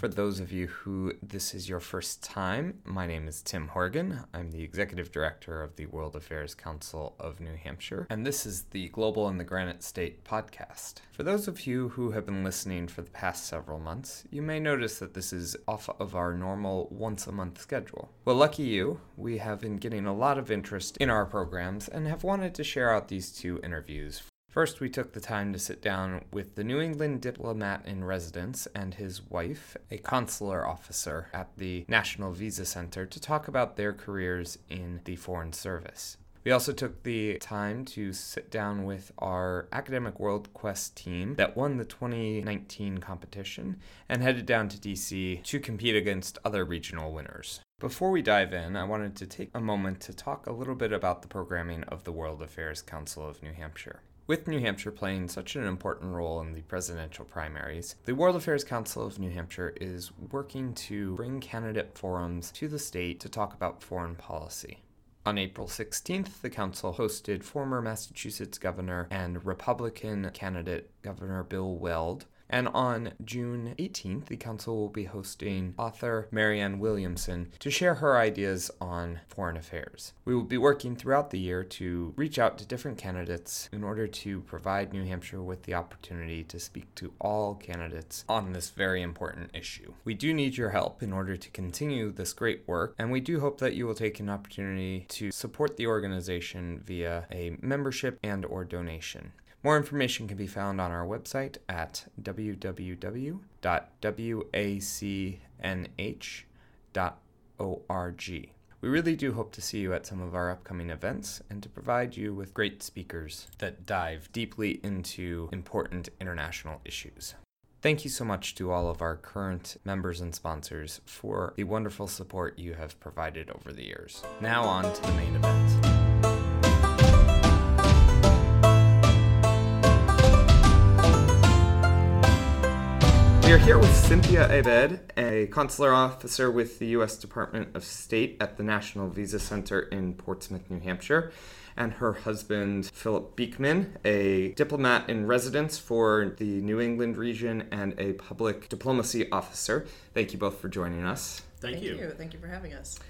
For those of you who this is your first time, my name is Tim Horgan. I'm the Executive Director of the World Affairs Council of New Hampshire, and this is the Global in the Granite State podcast. For those of you who have been listening for the past several months, you may notice that this is off of our normal once a month schedule. Well, lucky you, we have been getting a lot of interest in our programs and have wanted to share out these two interviews First, we took the time to sit down with the New England diplomat in residence and his wife, a consular officer at the National Visa Center, to talk about their careers in the Foreign Service. We also took the time to sit down with our Academic World Quest team that won the 2019 competition and headed down to DC to compete against other regional winners. Before we dive in, I wanted to take a moment to talk a little bit about the programming of the World Affairs Council of New Hampshire. With New Hampshire playing such an important role in the presidential primaries, the World Affairs Council of New Hampshire is working to bring candidate forums to the state to talk about foreign policy. On April 16th, the council hosted former Massachusetts governor and Republican candidate Governor Bill Weld and on June 18th, the council will be hosting author Marianne Williamson to share her ideas on foreign affairs. We will be working throughout the year to reach out to different candidates in order to provide New Hampshire with the opportunity to speak to all candidates on this very important issue. We do need your help in order to continue this great work, and we do hope that you will take an opportunity to support the organization via a membership and or donation. More information can be found on our website at www.wacnh.org. We really do hope to see you at some of our upcoming events and to provide you with great speakers that dive deeply into important international issues. Thank you so much to all of our current members and sponsors for the wonderful support you have provided over the years. Now, on to the main event. We are here with Cynthia Abed, a consular officer with the U.S. Department of State at the National Visa Center in Portsmouth, New Hampshire, and her husband, Philip Beekman, a diplomat in residence for the New England region and a public diplomacy officer. Thank you both for joining us. Thank, Thank you. you. Thank you for having us.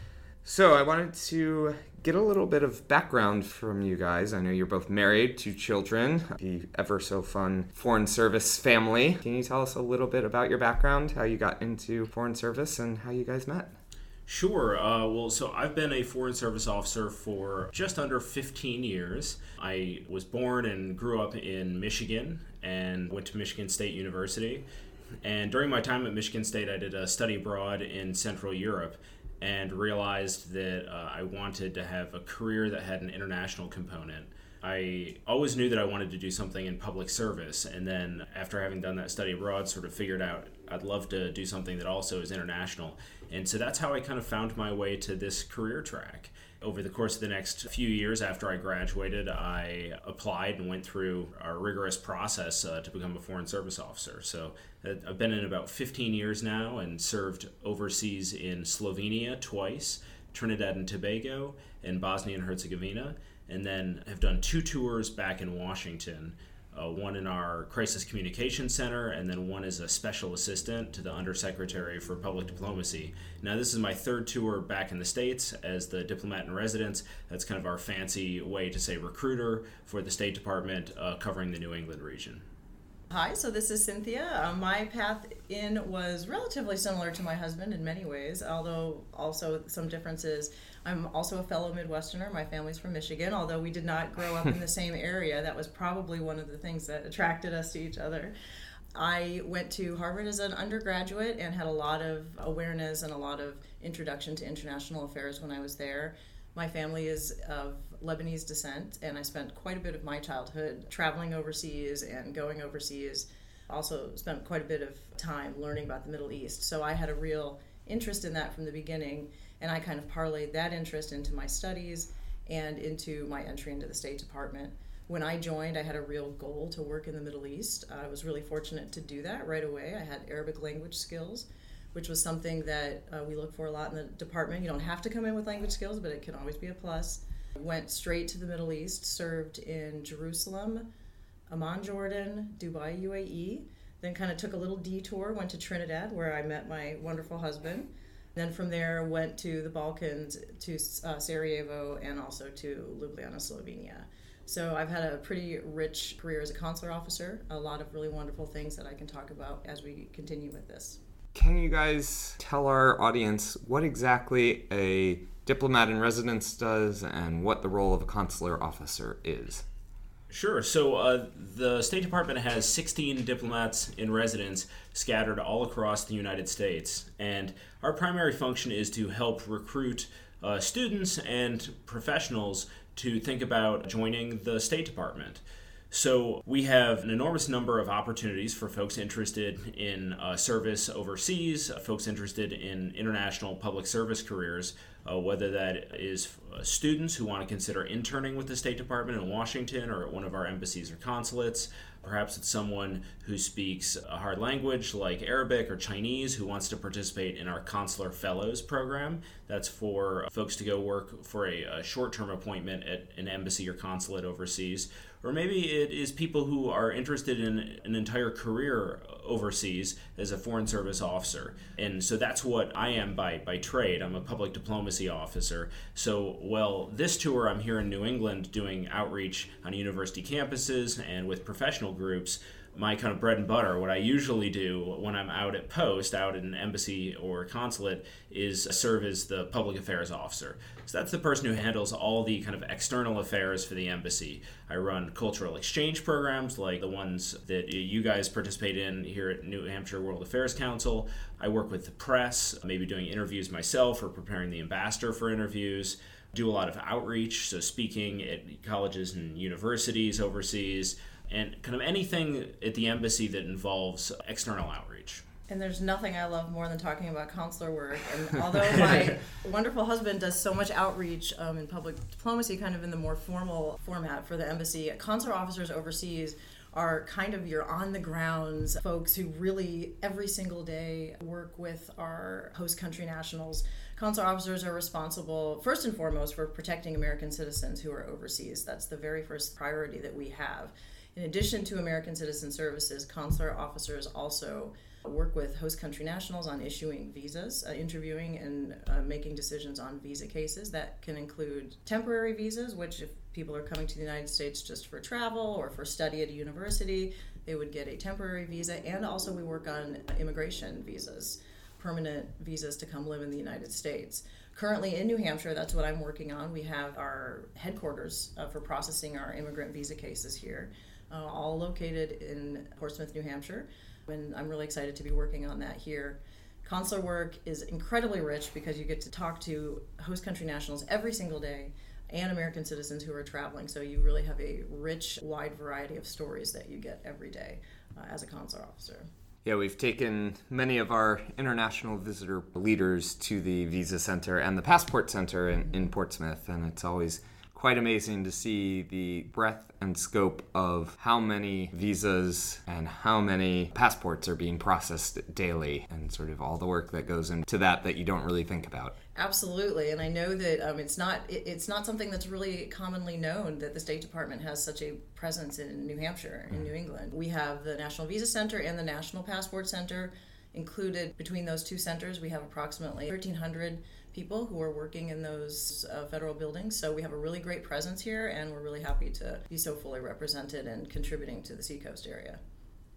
So, I wanted to get a little bit of background from you guys. I know you're both married, two children, the ever so fun Foreign Service family. Can you tell us a little bit about your background, how you got into Foreign Service, and how you guys met? Sure. Uh, well, so I've been a Foreign Service officer for just under 15 years. I was born and grew up in Michigan and went to Michigan State University. And during my time at Michigan State, I did a study abroad in Central Europe and realized that uh, I wanted to have a career that had an international component. I always knew that I wanted to do something in public service, and then after having done that study abroad, sort of figured out I'd love to do something that also is international. And so that's how I kind of found my way to this career track over the course of the next few years after I graduated, I applied and went through a rigorous process uh, to become a Foreign Service officer. So uh, I've been in about 15 years now and served overseas in Slovenia twice, Trinidad and Tobago, and Bosnia and Herzegovina, and then have done two tours back in Washington uh, one in our Crisis Communication Center, and then one as a special assistant to the Undersecretary for Public Diplomacy. Now, this is my third tour back in the States as the diplomat in residence. That's kind of our fancy way to say recruiter for the State Department uh, covering the New England region. Hi, so this is Cynthia. Uh, my path in was relatively similar to my husband in many ways, although also some differences. I'm also a fellow Midwesterner. My family's from Michigan, although we did not grow up in the same area. That was probably one of the things that attracted us to each other. I went to Harvard as an undergraduate and had a lot of awareness and a lot of introduction to international affairs when I was there. My family is of Lebanese descent, and I spent quite a bit of my childhood traveling overseas and going overseas. Also, spent quite a bit of time learning about the Middle East. So, I had a real interest in that from the beginning, and I kind of parlayed that interest into my studies and into my entry into the State Department. When I joined, I had a real goal to work in the Middle East. I was really fortunate to do that right away. I had Arabic language skills which was something that uh, we look for a lot in the department. You don't have to come in with language skills, but it can always be a plus. Went straight to the Middle East, served in Jerusalem, Amman, Jordan, Dubai, UAE. Then kind of took a little detour, went to Trinidad where I met my wonderful husband. Then from there went to the Balkans, to uh, Sarajevo, and also to Ljubljana, Slovenia. So I've had a pretty rich career as a consular officer. A lot of really wonderful things that I can talk about as we continue with this. Can you guys tell our audience what exactly a diplomat in residence does and what the role of a consular officer is? Sure. So uh, the State Department has 16 diplomats in residence scattered all across the United States. And our primary function is to help recruit uh, students and professionals to think about joining the State Department. So we have an enormous number of opportunities for folks interested in uh, service overseas, folks interested in international public service careers, uh, whether that is uh, students who want to consider interning with the State Department in Washington or at one of our embassies or consulates. Perhaps it's someone who speaks a hard language like Arabic or Chinese who wants to participate in our Consular Fellows program. That's for folks to go work for a, a short term appointment at an embassy or consulate overseas or maybe it is people who are interested in an entire career overseas as a foreign service officer. And so that's what i am by by trade. I'm a public diplomacy officer. So well this tour i'm here in new england doing outreach on university campuses and with professional groups my kind of bread and butter. What I usually do when I'm out at post, out in an embassy or consulate, is serve as the public affairs officer. So that's the person who handles all the kind of external affairs for the embassy. I run cultural exchange programs like the ones that you guys participate in here at New Hampshire World Affairs Council. I work with the press, maybe doing interviews myself or preparing the ambassador for interviews do a lot of outreach, so speaking at colleges and universities overseas, and kind of anything at the embassy that involves external outreach. And there's nothing I love more than talking about consular work. And although my wonderful husband does so much outreach um, in public diplomacy, kind of in the more formal format for the embassy, consular officers overseas are kind of your on the grounds folks who really every single day work with our host country nationals. Consular officers are responsible, first and foremost, for protecting American citizens who are overseas. That's the very first priority that we have. In addition to American Citizen Services, consular officers also work with host country nationals on issuing visas, uh, interviewing and uh, making decisions on visa cases. That can include temporary visas, which, if people are coming to the United States just for travel or for study at a university, they would get a temporary visa. And also, we work on immigration visas, permanent visas to come live in the United States. Currently in New Hampshire, that's what I'm working on. We have our headquarters uh, for processing our immigrant visa cases here uh, all located in Portsmouth, New Hampshire. And I'm really excited to be working on that here. Consular work is incredibly rich because you get to talk to host country nationals every single day and American citizens who are traveling. So you really have a rich, wide variety of stories that you get every day uh, as a consular officer. Yeah, we've taken many of our international visitor leaders to the Visa Center and the Passport Center in, in Portsmouth, and it's always quite amazing to see the breadth and scope of how many visas and how many passports are being processed daily and sort of all the work that goes into that that you don't really think about. Absolutely and i know that um, it's not it, it's not something that's really commonly known that the state department has such a presence in new hampshire in mm. new england. We have the national visa center and the national passport center included between those two centers. We have approximately 1300 people who are working in those uh, federal buildings. So we have a really great presence here, and we're really happy to be so fully represented and contributing to the Seacoast area.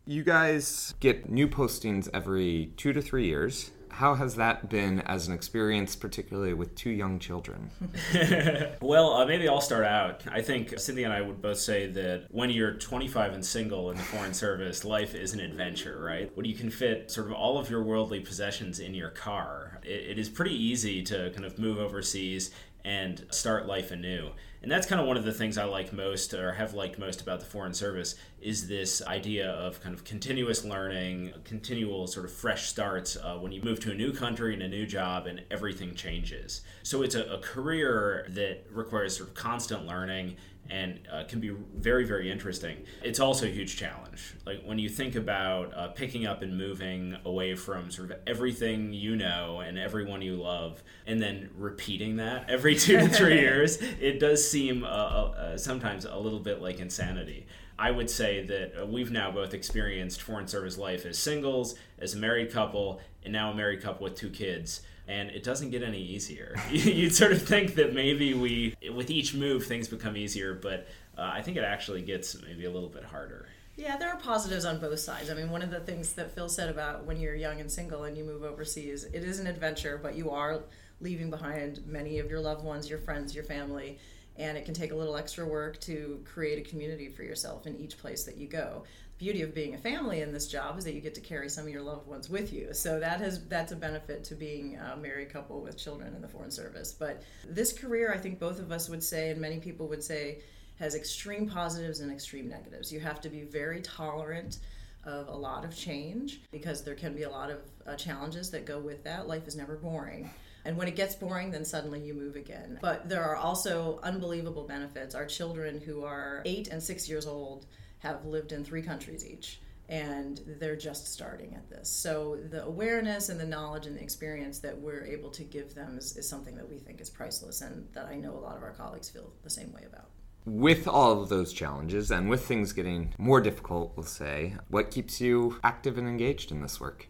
You guys get new postings every two to three years how has that been as an experience, particularly with two young children? well, uh, maybe I'll start out. I think Cynthia and I would both say that when you're 25 and single in the Foreign Service, life is an adventure, right? When you can fit sort of all of your worldly possessions in your car, it, it is pretty easy to kind of move overseas and start life anew. And that's kind of one of the things I like most or have liked most about the Foreign Service is this idea of kind of continuous learning, continual sort of fresh starts uh, when you move to a new country and a new job and everything changes. So it's a, a career that requires sort of constant learning and uh, can be very very interesting. It's also a huge challenge. Like when you think about uh, picking up and moving away from sort of everything you know and everyone you love and then repeating that every two to three years it does seem uh, uh, sometimes a little bit like insanity. I would say that uh, we've now both experienced foreign service life as singles, as a married couple, and now a married couple with two kids. And it doesn't get any easier. You'd sort of think that maybe we, with each move, things become easier, but uh, I think it actually gets maybe a little bit harder. Yeah, there are positives on both sides. I mean, one of the things that Phil said about when you're young and single and you move overseas, it is an adventure, but you are leaving behind many of your loved ones, your friends, your family, and it can take a little extra work to create a community for yourself in each place that you go. Beauty of being a family in this job is that you get to carry some of your loved ones with you. So that has that's a benefit to being a married couple with children in the foreign service. But this career, I think both of us would say, and many people would say, has extreme positives and extreme negatives. You have to be very tolerant of a lot of change because there can be a lot of uh, challenges that go with that. Life is never boring. And when it gets boring, then suddenly you move again. But there are also unbelievable benefits. Our children, who are eight and six years old, have lived in three countries each. And they're just starting at this. So, the awareness and the knowledge and the experience that we're able to give them is, is something that we think is priceless and that I know a lot of our colleagues feel the same way about. With all of those challenges and with things getting more difficult, we'll say, what keeps you active and engaged in this work?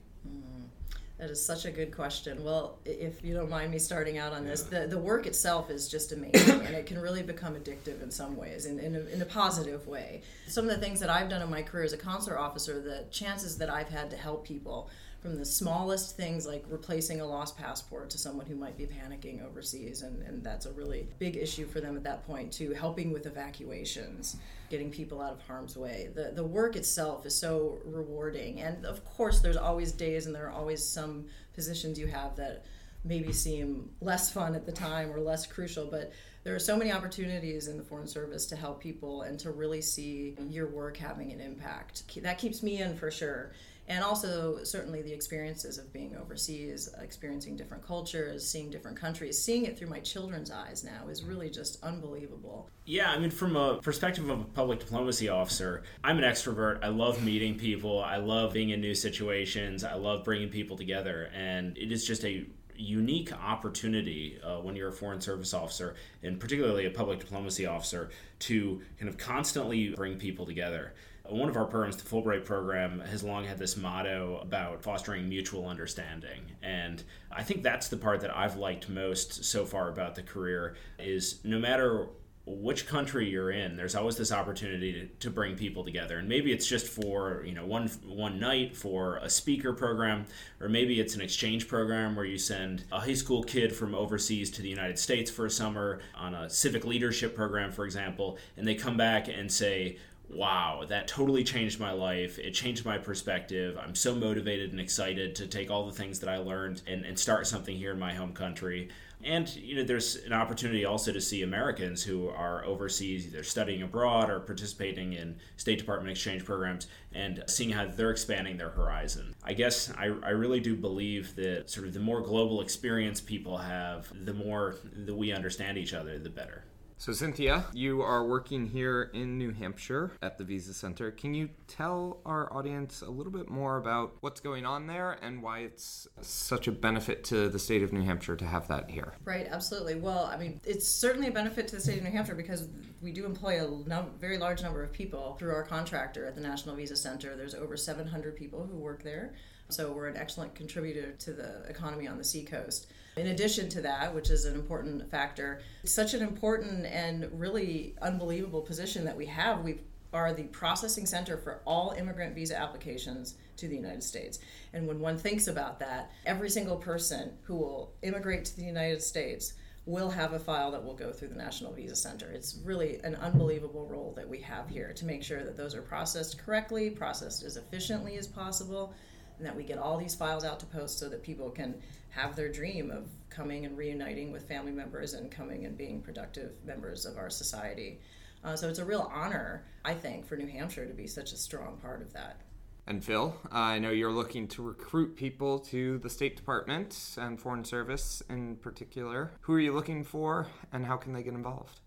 That is such a good question. Well, if you don't mind me starting out on this, the, the work itself is just amazing and it can really become addictive in some ways, in, in, a, in a positive way. Some of the things that I've done in my career as a consular officer, the chances that I've had to help people from the smallest things like replacing a lost passport to someone who might be panicking overseas, and, and that's a really big issue for them at that point, to helping with evacuations, getting people out of harm's way. The, the work itself is so rewarding. And of course, there's always days and there are always some positions you have that maybe seem less fun at the time or less crucial, but there are so many opportunities in the Foreign Service to help people and to really see your work having an impact. That keeps me in for sure and also certainly the experiences of being overseas, experiencing different cultures, seeing different countries, seeing it through my children's eyes now is really just unbelievable. Yeah, I mean, from a perspective of a public diplomacy officer, I'm an extrovert. I love meeting people. I love being in new situations. I love bringing people together, and it is just a unique opportunity uh, when you're a foreign service officer and particularly a public diplomacy officer to kind of constantly bring people together one of our programs, the Fulbright program, has long had this motto about fostering mutual understanding. And I think that's the part that I've liked most so far about the career is no matter which country you're in there's always this opportunity to, to bring people together and maybe it's just for you know one one night for a speaker program or maybe it's an exchange program where you send a high school kid from overseas to the united states for a summer on a civic leadership program for example and they come back and say wow, that totally changed my life. It changed my perspective. I'm so motivated and excited to take all the things that I learned and, and start something here in my home country. And you know, there's an opportunity also to see Americans who are overseas, either studying abroad or participating in State Department exchange programs, and seeing how they're expanding their horizon. I guess I, I really do believe that sort of the more global experience people have, the more that we understand each other, the better. So, Cynthia, you are working here in New Hampshire at the Visa Center. Can you tell our audience a little bit more about what's going on there and why it's such a benefit to the state of New Hampshire to have that here? Right, absolutely. Well, I mean, it's certainly a benefit to the state of New Hampshire because we do employ a num- very large number of people through our contractor at the National Visa Center. There's over 700 people who work there. So, we're an excellent contributor to the economy on the Seacoast. In addition to that, which is an important factor, such an important and really unbelievable position that we have. We are the processing center for all immigrant visa applications to the United States. And when one thinks about that, every single person who will immigrate to the United States will have a file that will go through the National Visa Center. It's really an unbelievable role that we have here to make sure that those are processed correctly, processed as efficiently as possible, and that we get all these files out to post so that people can have their dream of coming and reuniting with family members and coming and being productive members of our society. Uh, so it's a real honor, I think, for New Hampshire to be such a strong part of that. And Phil, uh, I know you're looking to recruit people to the State Department and Foreign Service in particular. Who are you looking for, and how can they get involved?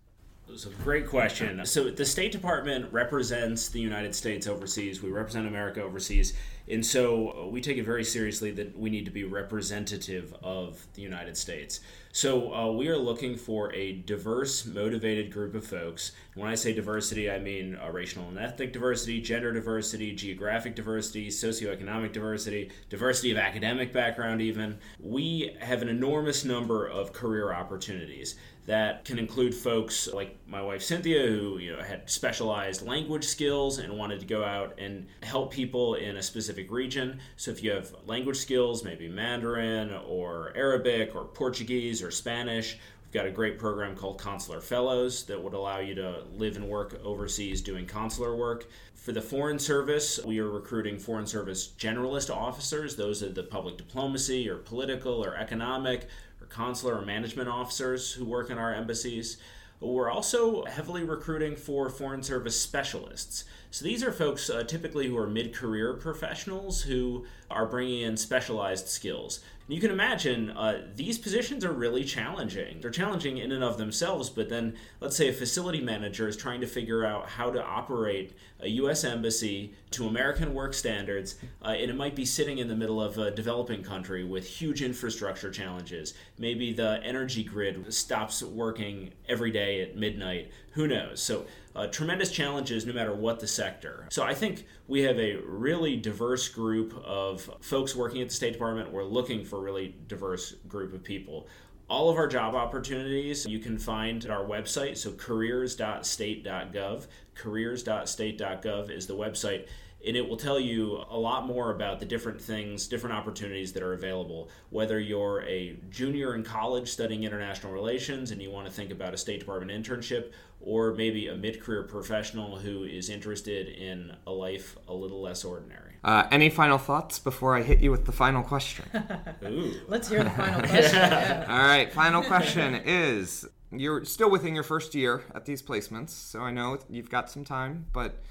A great question. So, the State Department represents the United States overseas. We represent America overseas And so we take it very seriously that we need to be representative of the United States. So uh, we are looking for a diverse, motivated group of folks. When I say diversity, I mean uh, racial and ethnic diversity, gender diversity, geographic diversity, socioeconomic diversity, diversity of academic background, even. We have an enormous number of career opportunities that can include folks like my wife Cynthia, who you know had specialized language skills and wanted to go out and help people in a specific region. So if you have language skills, maybe Mandarin or Arabic or Portuguese or Spanish, we've got a great program called Consular Fellows that would allow you to live and work overseas doing consular work. For the Foreign Service, we are recruiting Foreign Service generalist officers. Those are the public diplomacy or political or economic consular or management officers who work in our embassies. We're also heavily recruiting for Foreign Service specialists. So these are folks uh, typically who are mid career professionals who are bringing in specialized skills. And you can imagine uh, these positions are really challenging. They're challenging in and of themselves, but then let's say a facility manager is trying to figure out how to operate a U.S. embassy to American work standards, uh, and it might be sitting in the middle of a developing country with huge infrastructure challenges. Maybe the energy grid stops working every day at midnight. Who knows? So uh, tremendous challenges no matter what the sector. So I think we have a really diverse group of folks working at the State Department. We're looking for a really diverse group of people. All of our job opportunities you can find at our website. So careers.state.gov. Careers.state.gov is the website and it will tell you a lot more about the different things, different opportunities that are available. Whether you're a junior in college studying international relations and you want to think about a State Department internship, or maybe a mid career professional who is interested in a life a little less ordinary. Uh, any final thoughts before I hit you with the final question? Let's hear the final question. Yeah. All right, final question is you're still within your first year at these placements, so I know you've got some time, but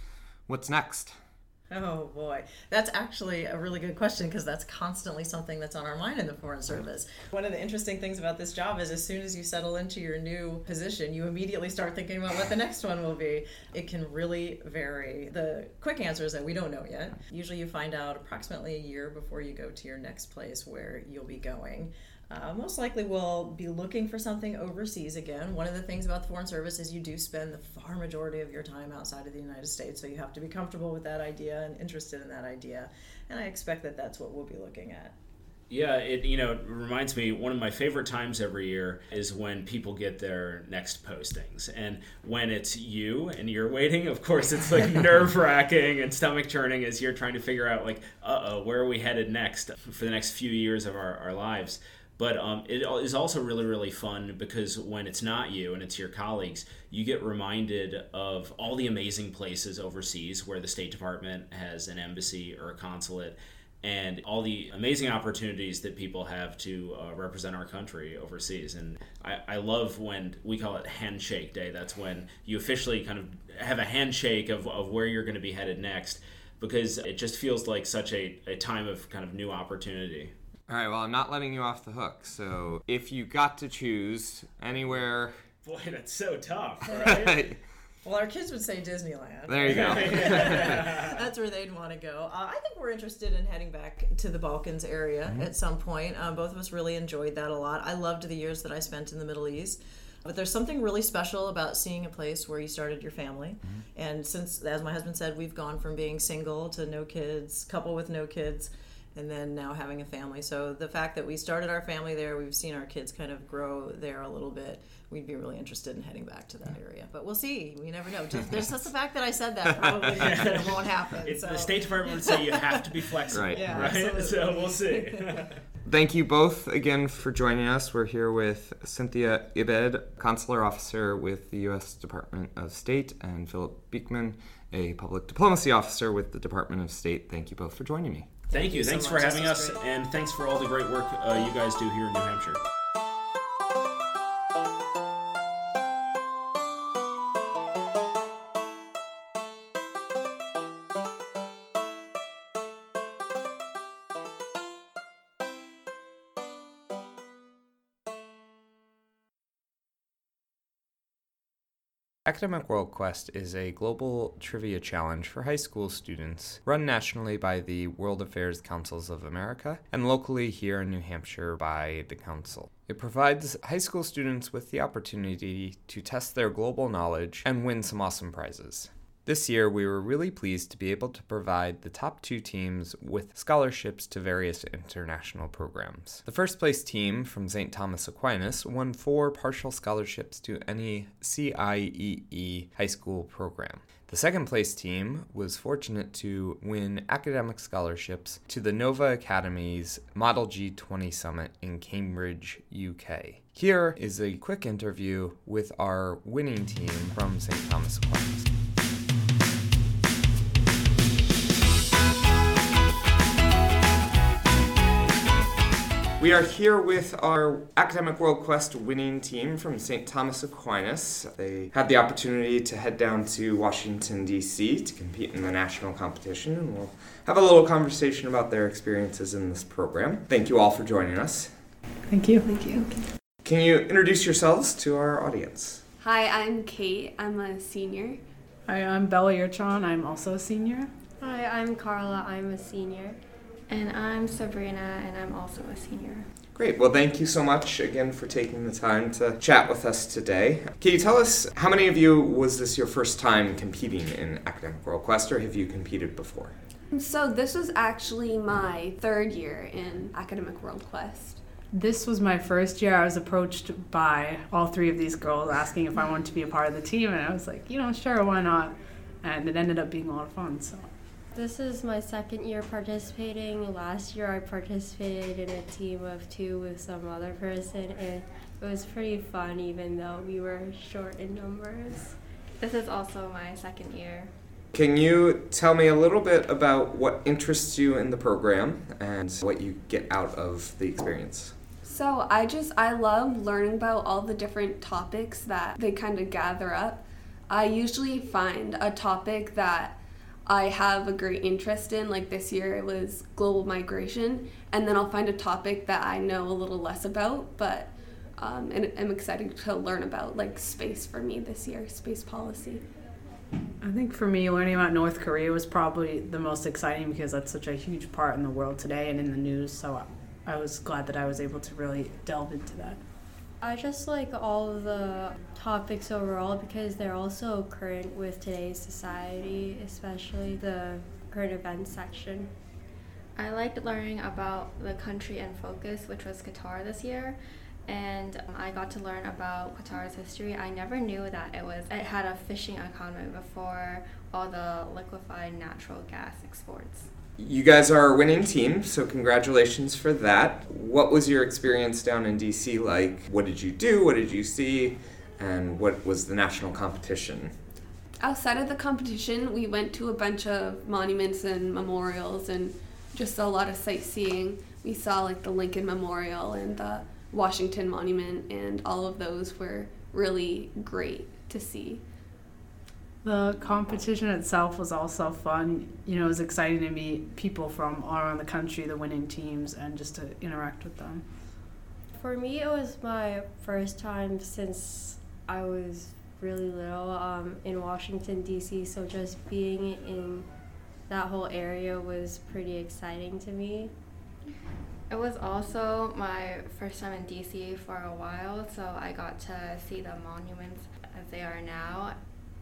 what's next? Oh boy, that's actually a really good question because that's constantly something that's on our mind in the Foreign Service. One of the interesting things about this job is as soon as you settle into your new position, you immediately start thinking about what the next one will be. It can really vary. The quick answer is that we don't know yet. Usually you find out approximately a year before you go to your next place where you'll be going. Uh, most likely we'll be looking for something overseas again. One of the things about the Foreign Service is you do spend the far majority of your time outside of the United States, so you have to be comfortable with that idea and interested in that idea. And I expect that that's what we'll be looking at. Yeah, it you know reminds me one of my favorite times every year is when people get their next postings, and when it's you and you're waiting. Of course, it's like nerve wracking and stomach churning as you're trying to figure out like, uh oh, where are we headed next for the next few years of our, our lives. But um, it is also really, really fun because when it's not you and it's your colleagues, you get reminded of all the amazing places overseas where the State Department has an embassy or a consulate and all the amazing opportunities that people have to uh, represent our country overseas. And I, I love when we call it Handshake Day. That's when you officially kind of have a handshake of, of where you're going to be headed next because it just feels like such a, a time of kind of new opportunity. All right, well, I'm not letting you off the hook. So if you got to choose anywhere. Boy, that's so tough, right? Well, our kids would say Disneyland. There you go. That's where they'd want to go. Uh, I think we're interested in heading back to the Balkans area mm-hmm. at some point. Um, both of us really enjoyed that a lot. I loved the years that I spent in the Middle East. But there's something really special about seeing a place where you started your family. Mm-hmm. And since, as my husband said, we've gone from being single to no kids, couple with no kids and then now having a family. So the fact that we started our family there, we've seen our kids kind of grow there a little bit. We'd be really interested in heading back to that area, but we'll see. We never know. Just, there's just the fact that I said that probably means that it won't happen. So. The State Department would say you have to be flexible, right? Yeah, right? So we'll see. Thank you both again for joining us. We're here with Cynthia Ibed, Consular Officer with the U.S. Department of State, and Philip Beekman, a Public Diplomacy Officer with the Department of State. Thank you both for joining me. Thank, Thank you. Thanks so for having us, and thanks for all the great work uh, you guys do here in New Hampshire. Academic World Quest is a global trivia challenge for high school students run nationally by the World Affairs Councils of America and locally here in New Hampshire by the Council. It provides high school students with the opportunity to test their global knowledge and win some awesome prizes. This year, we were really pleased to be able to provide the top two teams with scholarships to various international programs. The first place team from St. Thomas Aquinas won four partial scholarships to any CIEE high school program. The second place team was fortunate to win academic scholarships to the Nova Academy's Model G20 Summit in Cambridge, UK. Here is a quick interview with our winning team from St. Thomas Aquinas. We are here with our Academic World Quest winning team from St. Thomas Aquinas. They had the opportunity to head down to Washington, D.C. to compete in the national competition, and we'll have a little conversation about their experiences in this program. Thank you all for joining us. Thank you. Thank you. Can you introduce yourselves to our audience? Hi, I'm Kate. I'm a senior. Hi, I'm Bella Yurchon. I'm also a senior. Hi, I'm Carla. I'm a senior. And I'm Sabrina, and I'm also a senior. Great. Well, thank you so much again for taking the time to chat with us today. Can you tell us how many of you was this your first time competing in Academic World Quest, or have you competed before? So, this was actually my third year in Academic World Quest. This was my first year. I was approached by all three of these girls asking if I wanted to be a part of the team, and I was like, you know, sure, why not? And it ended up being a lot of fun. So. This is my second year participating. Last year I participated in a team of two with some other person, and it was pretty fun even though we were short in numbers. This is also my second year. Can you tell me a little bit about what interests you in the program and what you get out of the experience? So, I just I love learning about all the different topics that they kind of gather up. I usually find a topic that I have a great interest in. Like this year, it was global migration, and then I'll find a topic that I know a little less about, but um, and I'm excited to learn about like space for me this year, space policy. I think for me, learning about North Korea was probably the most exciting because that's such a huge part in the world today and in the news. So I was glad that I was able to really delve into that. I just like all the topics overall because they're also current with today's society, especially the current events section. I liked learning about the country and focus, which was Qatar this year, and I got to learn about Qatar's history. I never knew that it was it had a fishing economy before all the liquefied natural gas exports. You guys are a winning team, so congratulations for that. What was your experience down in DC like? What did you do? What did you see? And what was the national competition? Outside of the competition, we went to a bunch of monuments and memorials and just a lot of sightseeing. We saw like the Lincoln Memorial and the Washington Monument, and all of those were really great to see. The competition itself was also fun. You know, it was exciting to meet people from all around the country, the winning teams, and just to interact with them. For me, it was my first time since I was really little um, in Washington, D.C., so just being in that whole area was pretty exciting to me. It was also my first time in DC for a while, so I got to see the monuments as they are now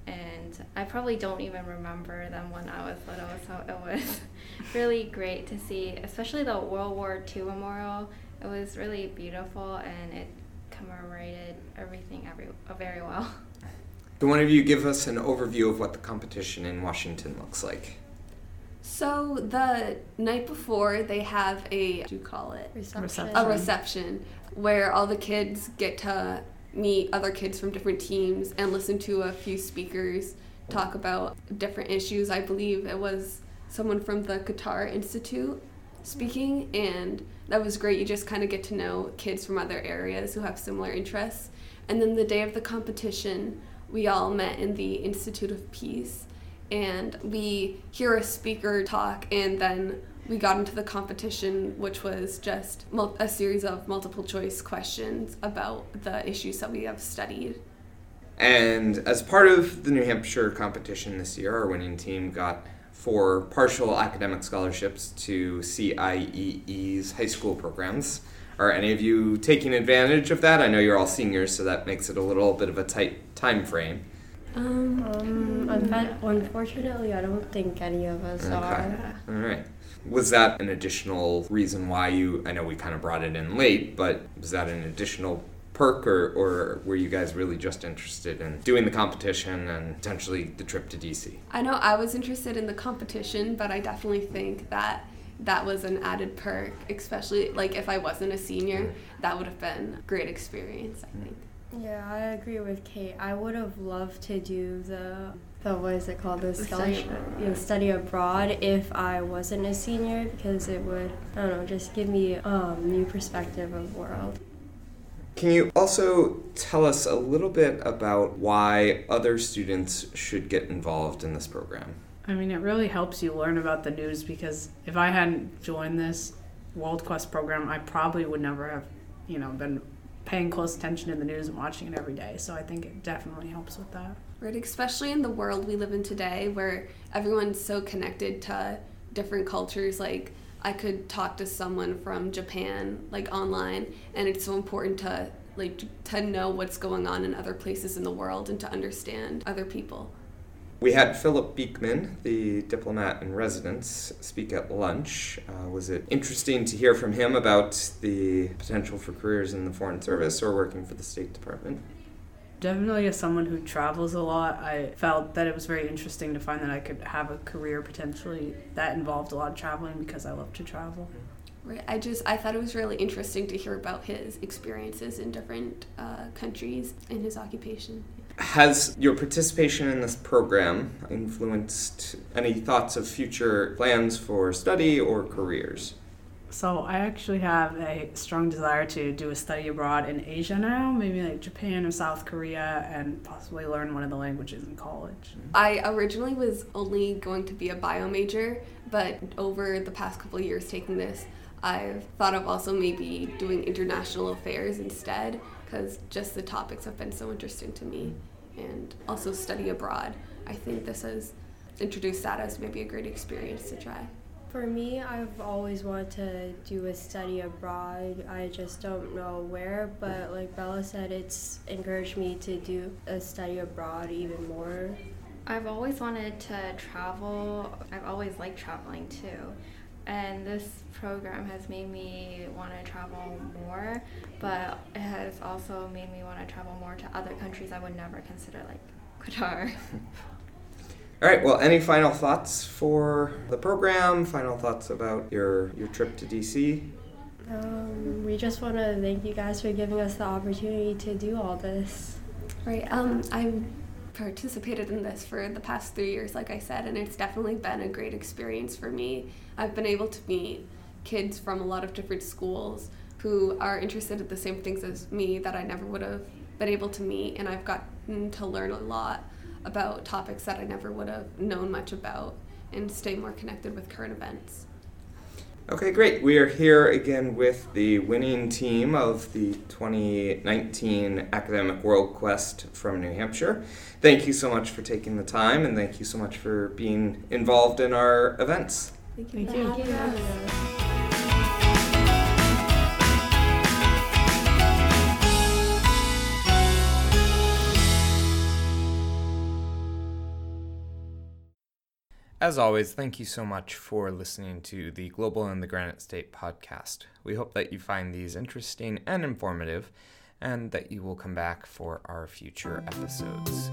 and I probably don't even remember them when I was little, so it was really great to see, especially the World War II memorial. It was really beautiful and it commemorated everything every, uh, very well. Can one of you give us an overview of what the competition in Washington looks like? So the night before, they have a what do you call it? Reception. A reception where all the kids get to meet other kids from different teams and listen to a few speakers talk about different issues. I believe it was someone from the Qatar Institute speaking, and that was great. You just kind of get to know kids from other areas who have similar interests. And then the day of the competition, we all met in the Institute of Peace, and we hear a speaker talk, and then we got into the competition, which was just a series of multiple choice questions about the issues that we have studied. And as part of the New Hampshire competition this year, our winning team got four partial academic scholarships to CIEE's high school programs. Are any of you taking advantage of that? I know you're all seniors, so that makes it a little bit of a tight time frame. Um, unfa- unfortunately, I don't think any of us Okay. are. All right. Was that an additional reason why you? I know we kind of brought it in late, but was that an additional perk, or, or were you guys really just interested in doing the competition and potentially the trip to DC? I know I was interested in the competition, but I definitely think that that was an added perk, especially like if I wasn't a senior, mm. that would have been a great experience, I mm. think. Yeah, I agree with Kate. I would have loved to do the the what is it called the study scholarship abroad. you know, study abroad if I wasn't a senior because it would I don't know just give me um new perspective of world. Can you also tell us a little bit about why other students should get involved in this program? I mean, it really helps you learn about the news because if I hadn't joined this World Quest program, I probably would never have, you know, been paying close attention to the news and watching it every day. So I think it definitely helps with that. Right, especially in the world we live in today where everyone's so connected to different cultures. Like, I could talk to someone from Japan, like online, and it's so important to like to know what's going on in other places in the world and to understand other people. We had Philip Beekman, the diplomat in residence, speak at lunch. Uh, was it interesting to hear from him about the potential for careers in the Foreign Service or working for the State Department? Definitely, as someone who travels a lot, I felt that it was very interesting to find that I could have a career potentially that involved a lot of traveling because I love to travel. Right. I just I thought it was really interesting to hear about his experiences in different uh, countries and his occupation. Has your participation in this program influenced any thoughts of future plans for study or careers? So I actually have a strong desire to do a study abroad in Asia now, maybe like Japan or South Korea, and possibly learn one of the languages in college. I originally was only going to be a bio major, but over the past couple of years taking this, I've thought of also maybe doing international affairs instead, because just the topics have been so interesting to me, and also study abroad. I think this has introduced that as maybe a great experience to try. For me, I've always wanted to do a study abroad. I just don't know where, but like Bella said, it's encouraged me to do a study abroad even more. I've always wanted to travel. I've always liked traveling too. And this program has made me want to travel more, but it has also made me want to travel more to other countries I would never consider, like Qatar. All right. Well, any final thoughts for the program? Final thoughts about your your trip to DC? Um, we just want to thank you guys for giving us the opportunity to do all this. Right. Um, I've participated in this for the past three years, like I said, and it's definitely been a great experience for me. I've been able to meet kids from a lot of different schools who are interested in the same things as me that I never would have been able to meet, and I've gotten to learn a lot about topics that I never would have known much about and stay more connected with current events. Okay, great. We are here again with the winning team of the 2019 Academic World Quest from New Hampshire. Thank you so much for taking the time and thank you so much for being involved in our events. Thank you. Thank you. Thank you As always, thank you so much for listening to the Global and the Granite State podcast. We hope that you find these interesting and informative, and that you will come back for our future episodes.